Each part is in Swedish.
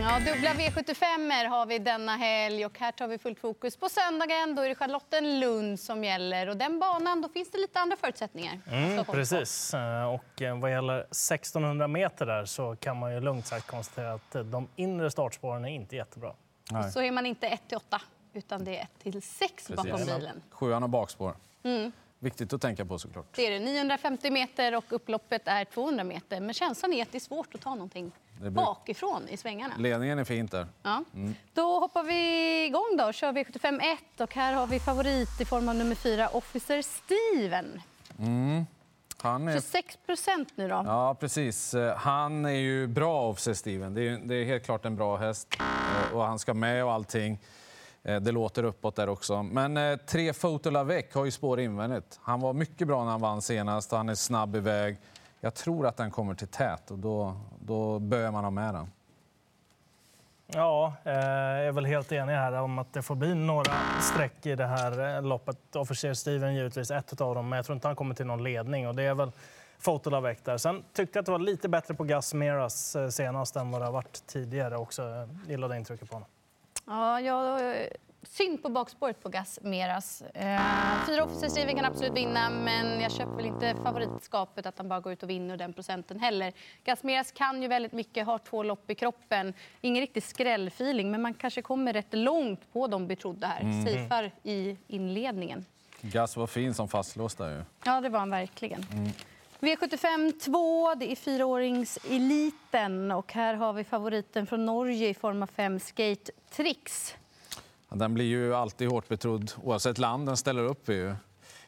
Ja, dubbla V75 har vi denna helg och här tar vi fullt fokus på söndagen. Då är det Charlottenlund som gäller och den banan då finns det lite andra förutsättningar. Mm, precis. Eh, och eh, vad gäller 1600 meter där så kan man ju lugnt sagt konstatera att eh, de inre startspåren är inte jättebra. Nej. Så är man inte 1 till 8 utan det är 1 till 6 bakom bilen. Sjuan har bakspår. Mm. Viktigt att tänka på såklart. Det är det. 950 meter och upploppet är 200 meter. Men känslan är att det är svårt att ta någonting blir... bakifrån i svängarna. Ledningen är fint där. Ja. Mm. Då hoppar vi igång då. Kör V75 1 och här har vi favorit i form av nummer 4, Officer Steven. Mm. Han är... 26 procent nu då. Ja, precis. Han är ju bra, Officer Steven. Det är, det är helt klart en bra häst eh, och han ska med och allting. Eh, det låter uppåt där också. Men eh, tre tre Fotolavec har ju spår invändigt. Han var mycket bra när han vann senast han är snabb iväg. Jag tror att den kommer till tät och då, då bör man ha med den. Ja, eh, jag är väl helt enig här om att det får bli några streck i det här loppet. Officer Steven givetvis ett av dem, men jag tror inte han kommer till någon ledning. Och det är väl Fotolavec där. Sen tyckte jag att det var lite bättre på Gas Meras senast än vad det har varit tidigare också. Jag gillade intrycket på honom. Ja, jag, synd på bakspåret på Gas Meras. Eh, fyra officersdriven kan absolut vinna, men jag köper väl inte favoritskapet att han bara går ut och vinner den procenten heller. Gas Meras kan ju väldigt mycket, har två lopp i kroppen. Ingen riktig skrällfeeling, men man kanske kommer rätt långt på de betrodda här. Mm. Safear i inledningen. Gas var fin som fastlåst där ju. Ja, det var han verkligen. Mm. V75 2, det är fyraåringseliten. Och här har vi favoriten från Norge i form av fem Skate Tricks. Den blir ju alltid hårt betrodd oavsett land den ställer upp i.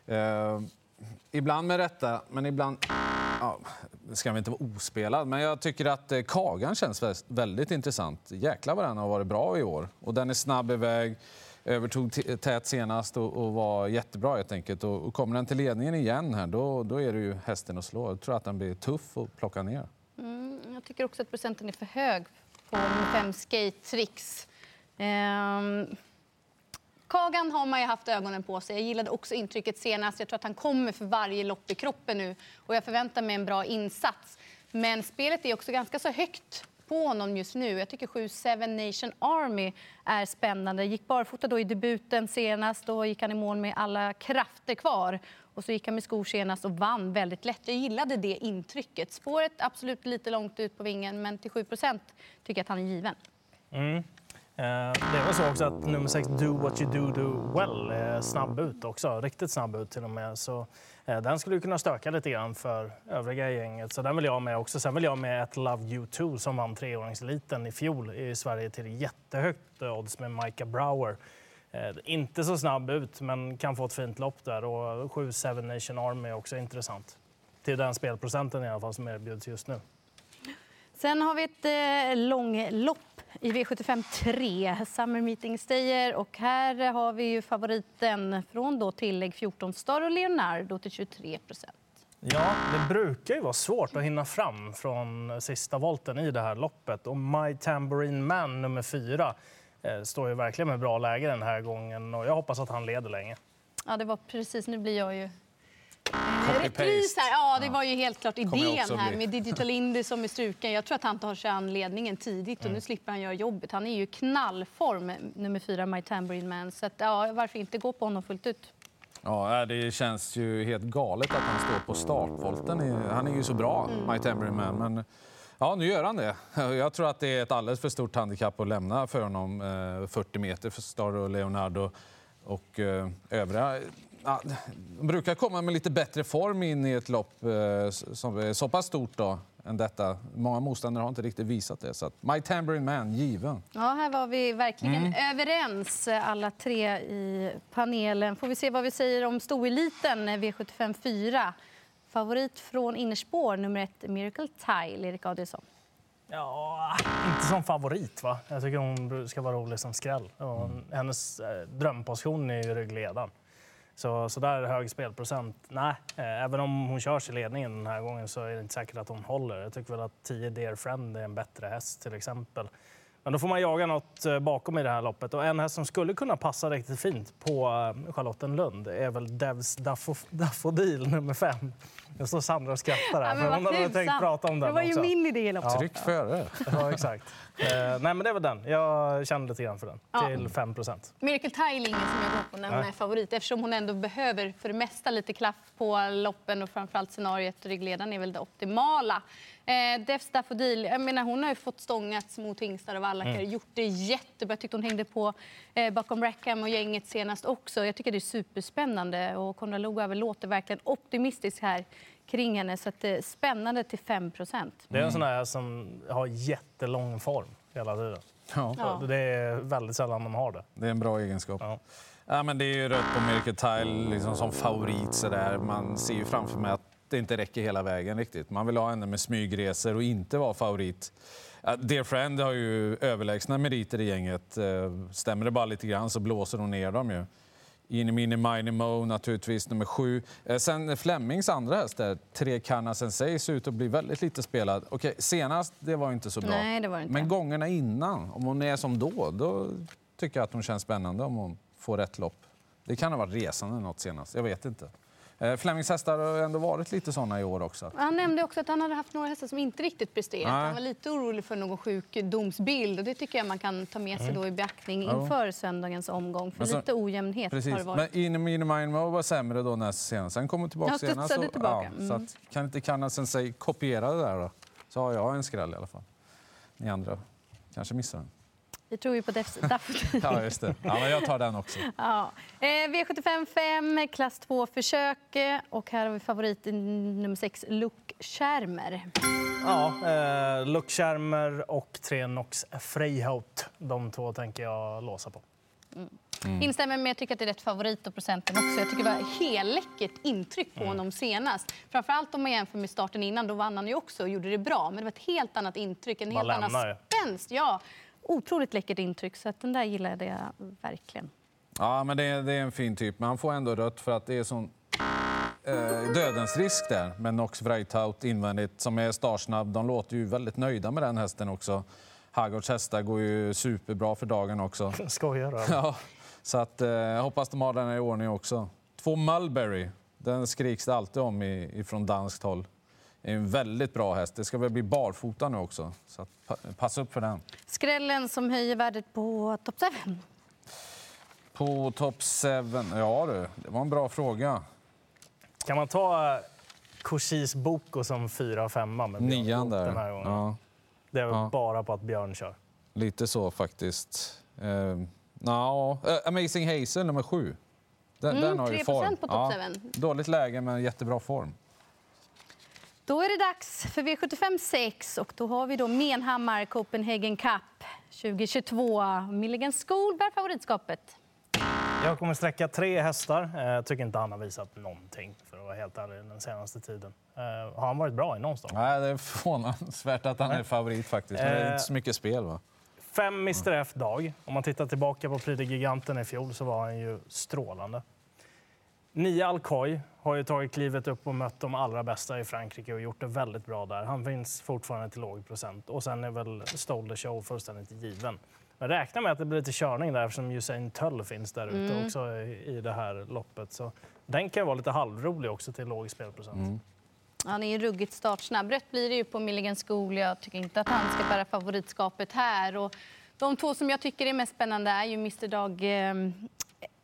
Eh, ibland med rätta, men ibland ja, ska vi inte vara ospelad. Men jag tycker att eh, Kagan känns väldigt intressant. Jäklar vad den har varit bra i år. Och den är snabb iväg övertog tät senast och, och, var jättebra helt enkelt. Och, och, kommer den till ledningen igen här, då, då är det ju hästen att slå. Jag tror att den blir tuff att plocka ner. Mm, jag tycker också att procenten är för hög på fem skate tricks. Ehm... Kagan har man ju haft ögonen på sig. Jag gillade också intrycket senast. Jag tror att han kommer för varje lopp i kroppen nu och jag förväntar mig en bra insats. Men spelet är också ganska så högt på honom just nu. Jag tycker 7 Seven Nation Army är spännande. Gick barfota då i debuten senast. Då gick han i mål med alla krafter kvar. Och så gick han med skor senast och vann väldigt lätt. Jag gillade det intrycket. Spåret absolut lite långt ut på vingen, men till 7% tycker jag att han är given. Mm. Eh, det var så också att nummer 6, Do What You Do Do Well, är snabb ut också. Riktigt snabb ut till och med. Så eh, den skulle kunna stöka lite grann för övriga gänget. Så den vill jag med också. Sen vill jag med ett Love You Too som vann treåringseliten i fjol i Sverige till jättehögt odds med Micah Brower. Inte så snabb ut, men kan få ett fint lopp där. Och 7 Seven Nation Army är också intressant. Till den spelprocenten i alla fall som erbjuds just nu. Sen har vi ett eh, långlopp i V75 3, Summer Meeting Stayer. Och här har vi ju favoriten från då tillägg 14, Star och Leonardo till 23 procent. Ja, det brukar ju vara svårt att hinna fram från sista volten i det här loppet. Och My Tambourine Man, nummer fyra, eh, står ju verkligen med bra läge den här gången. Och jag hoppas att han leder länge. Ja, det var precis. Nu blir jag ju Repris här. Ja, det var ju helt klart idén här med Digital Indie som är struken. Jag tror att han tar sig an ledningen tidigt och mm. nu slipper han göra jobbet. Han är ju knallform, nummer fyra, My Tambourine Man. Så att, ja, varför inte gå på honom fullt ut? Ja, det känns ju helt galet att han står på startvolten. Han är ju så bra, mm. My Tambourine Man. Men ja, nu gör han det. Jag tror att det är ett alldeles för stort handikapp att lämna för honom. 40 eh, meter för Star och Leonardo och eh, övriga ja, de brukar komma med lite bättre form in i ett lopp eh, som är så pass stort då, än detta. Många motståndare har inte riktigt visat det. Så att My Tambourine Man, given. Ja, här var vi verkligen mm. överens, alla tre i panelen. Får vi se vad vi säger om stoeliten V75 4. Favorit från innerspår, nummer ett, Miracle Tile, Erik Adielsson. Ja, inte som favorit. va? Jag tycker hon ska vara rolig som skräll. Mm. Hennes eh, drömposition är ju ryggledaren. Så, så där hög spelprocent, nej. Eh, även om hon körs i ledningen den här gången så är det inte säkert att hon håller. Jag tycker väl att 10 Dear Friend är en bättre häst till exempel. Men då får man jaga något eh, bakom i det här loppet. Och en häst som skulle kunna passa riktigt fint på eh, Charlottenlund är väl Devs Daffo- Daffodil nummer fem. Jag står Sandra och skrattar här. Ja, men för vad hon hade tänkt prata om den Det var ju också. min idé i loppet. Tryck före. Ja, exakt. Eh, nej, men det var den. Jag kände lite grann för den. Ja. Till 5 procent. Miracle Tile är ingen som jag går på när hon är favorit eftersom hon ändå behöver för det mesta lite klaff på loppen och framförallt scenariet ryggledaren är väl det optimala. Eh, Defs Daffodil, jag menar hon har ju fått stångats mot hingstar och vallackar, Mm. gjort det jättebra. Jag tyckte hon hängde på eh, bakom Rackham och gänget senast också. Jag tycker det är superspännande och Konrad Lugauer låter verkligen optimistisk här kring henne så att det är spännande till 5% Det är en sån här som har jättelång form hela tiden. Ja, Ja. Det är väldigt sällan de har det. det är en bra egenskap. Ja. Ja, men det är ju rött på Miracle Tile liksom som favorit. Så där. Man ser ju framför mig att det inte räcker hela vägen riktigt. Man vill ha henne med smygresor och inte vara favorit. Dear Friend har ju överlägsna meriter i gänget. Eh, Stämmer det bara lite grann så blåser hon ner dem ju. Ini Mini Mini Mo naturligtvis nummer sju. Eh, Sen Flemings andra häst där, Tre Canna Sensei, ser ut att bli väldigt lite spelad. Okej, senast det var inte så bra. Nej, det var inte. Men gångerna innan, om hon är som då, då tycker jag att hon känns spännande om hon får rätt lopp. Det kan ha varit resande något senast, jag vet inte. Eh, Flemings hästar har ändå varit lite såna i år också. Han nämnde också att han hade haft några hästar som inte riktigt presterat. Han var lite orolig för någon sjukdomsbild och det tycker jag man kan ta med sig då i beaktning inför söndagens omgång. För så- lite ojämnhet har Precis. det varit. Men In Mind Mo var sämre då näst senast. Sen kom hon tillbaka Ja, studsade så- tillbaka. Ja, så Mm. att, kan inte Canna Sensei kopiera det där då? Så har jag en skräll i alla fall. Ni andra kanske missar den. Vi tror ju på Daffodil. Ja, just det. Ja, men jag tar den också. Ja. Eh, V75 5, klass 2 försök. eh, Och här har vi favoriten nummer 6, Luke Schermer. Ja, eh, Schermer och tre Nox Freihout. De två tänker jag låsa på. Instämmer med, jag tycker att det är rätt favorit och procenten också. Jag tycker det var helläckert intryck på honom senast. Framförallt om man jämför med starten innan, då vann han ju också och gjorde det bra. Men det var ett helt annat intryck, en helt annan spänst. Ja, otroligt läckert intryck, så att den där gillade jag verkligen. Ja, men det är, det är en fin typ. Men han får ändå rött för att det är sån eh, dödens risk där med Nox Vreitaut invändigt som är startsnabb. De låter ju väldigt nöjda med den hästen också. Haggards hästar går ju superbra för dagen också. Skojar du? Ja, så att, eh, jag hoppas de har den här i ordning också. Två Mulberry, den skriks det alltid om i, ifrån danskt håll. Det är en väldigt bra häst. Det ska väl bli barfota nu också. Så passa upp för den. Skrällen som höjer värdet på top 7. På top 7, ja du, det var en bra fråga. Kan man ta eh, Koshis Boko som fyra femma med Björn Nian där. den här gången? Ja, Det är väl Ja. bara på att Björn kör. lite så faktiskt. Eh, no, eh, Amazing Hazel nummer sju. Den, Mm, den har ju 3% form. på top 7. Dåligt läge men jättebra form. Då är det dags för V75 6 och då har vi då Menhammar Copenhagen Cup 2022. Milligan School bär favoritskapet. Jag kommer sträcka tre hästar. Eh, Jag tycker inte han har visat någonting för att vara helt ärlig den senaste tiden. Eh, Har han varit bra i någonstans? Nej, det är förvånansvärt att han är favorit faktiskt. Men det är Eh, inte så mycket spel va? Fem Mr F Dag. Om man tittar tillbaka på Prix de Giganten i fjol så var han ju strålande. Nio Alcoy har ju tagit klivet upp och mött de allra bästa i Frankrike och gjort det väldigt bra där. Han finns fortfarande till låg procent. Och sen är väl Stole the Show fullständigt given. Men räkna med att det blir lite körning där eftersom Usain Tull finns där ute också i, det här loppet. Så den kan ju vara lite halvrolig också till låg spelprocent. Han är ju ruggigt startsnabb. Rätt blir det ju på Milligan School. Jag tycker inte att han ska bära favoritskapet här. Och de två som jag tycker är mest spännande är ju Mr. Dag, eh,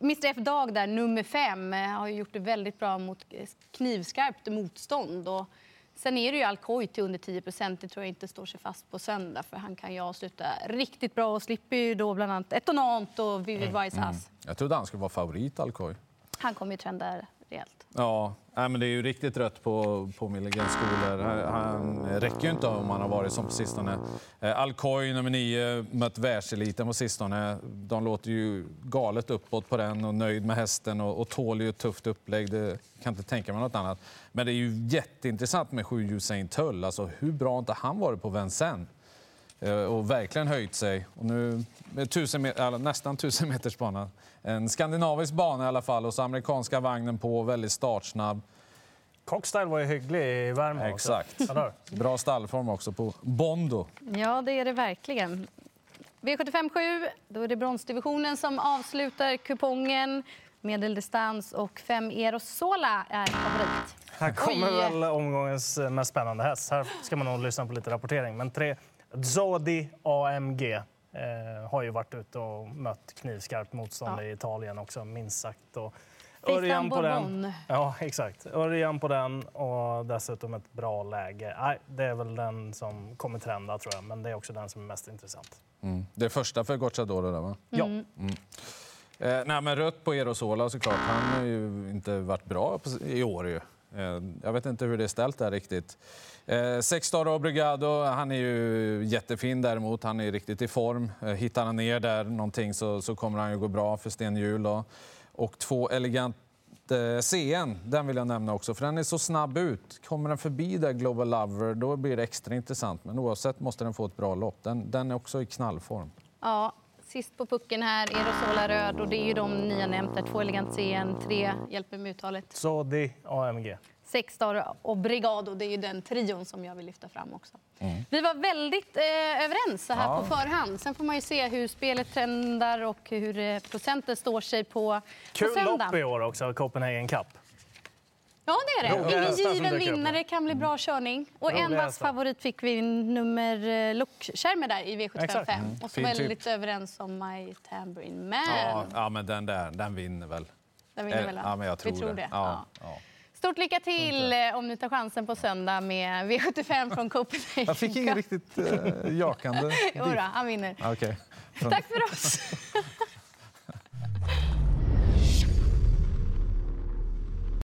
Mr. F Dag där, nummer fem. Eh, har gjort det väldigt bra mot eh, knivskarpt motstånd. Och sen är det ju Alcoy till under 10% Det tror jag inte står sig fast på söndag. För han kan ju avsluta riktigt bra och slipper ju då bland annat Etonant och Vivid Wise Hass. Jag trodde han skulle vara favorit, Alcoy. Han kommer ju trenda rejält. Ja, nej, men det är ju riktigt rött på, på Milligans skolor. Han, han räcker ju inte om han har varit som på sistone. Eh, Alcoy, nummer nio, mött världseliten på sistone. De låter ju galet uppåt på den och nöjd med hästen och, och tål ju ett tufft upplägg. Det kan inte tänka mig något annat. Men det är ju jätteintressant med sju Usain Tull. Alltså, hur bra har inte han varit på Vincennes? Eh, och verkligen höjt sig. Och nu med tusen, nästan tusen meters bana. En skandinavisk bana i alla fall och så amerikanska vagnen på, väldigt startsnabb. Cockstyle var ju hygglig i Värmland. också. Exakt. Bra stallform också på Bondo. Ja, det är det verkligen. V75 7, då är det bronsdivisionen som avslutar kupongen. Medeldistans och 5 Erosola är favorit. Här kommer Oj. väl omgångens mest spännande häst. Här ska man nog lyssna på lite rapportering. Men tre Zodi AMG eh, har ju varit ute och mött knivskarpt motstånd Ja. i Italien också, minst sagt. Och Tristan på den. Ja, exakt. Örjan på den och dessutom ett bra läge. Nej, det är väl den som kommer trenda, tror jag. Men det är också den som är mest intressant. Mm. Det är första för Gocciadoro där, va? Ja. Eh, nej, men rött på Erosola såklart. Han har ju inte varit bra på, i år ju. Eh, jag vet inte hur det är ställt där riktigt. Eh, Sexstar Obrigado, han är ju jättefin däremot. Han är riktigt i form. Eh, hittar han ner där någonting så, så kommer han ju gå bra för Sten Hjul. Och två elegant eh, CN, den vill jag nämna också, för den är så snabb ut. Kommer den förbi där Global Lover, då blir det extra intressant. Men oavsett måste den få ett bra lopp. Den, den är också i knallform. Ja, sist på pucken här, Erosola röd. Och det är ju de ni har nämnt där. Två Elegant CN, tre hjälper med uttalet. Zodi AMG. Sex dagar och Brigado, det är ju den trion som jag vill lyfta fram också. Mm. Vi var väldigt eh, överens så här Ja. på förhand. Sen får man ju se hur spelet trendar och hur eh, procenten står sig på, Kul på söndag. lopp i år också, Copenhagen Cup. Ja, det är det. Ingen given vinnare, kan bli bra körning. Och en vass favorit fick vi nummer eh, Lockkärme där i V75 Exakt. 5. Mm, Och så fin typ. väldigt överens om My Tambourine Man. Ja, ja men den där, den vinner väl. Den vinner Eh, väl? Ja, men jag tror, Vi tror det. Ja, Ja. ja. Stort lycka till eh, om ni tar chansen på söndag med V75 från Copenhagen. Jag fick ingen riktigt eh, jakande... Jo då, han vinner. Okej. Tack för oss!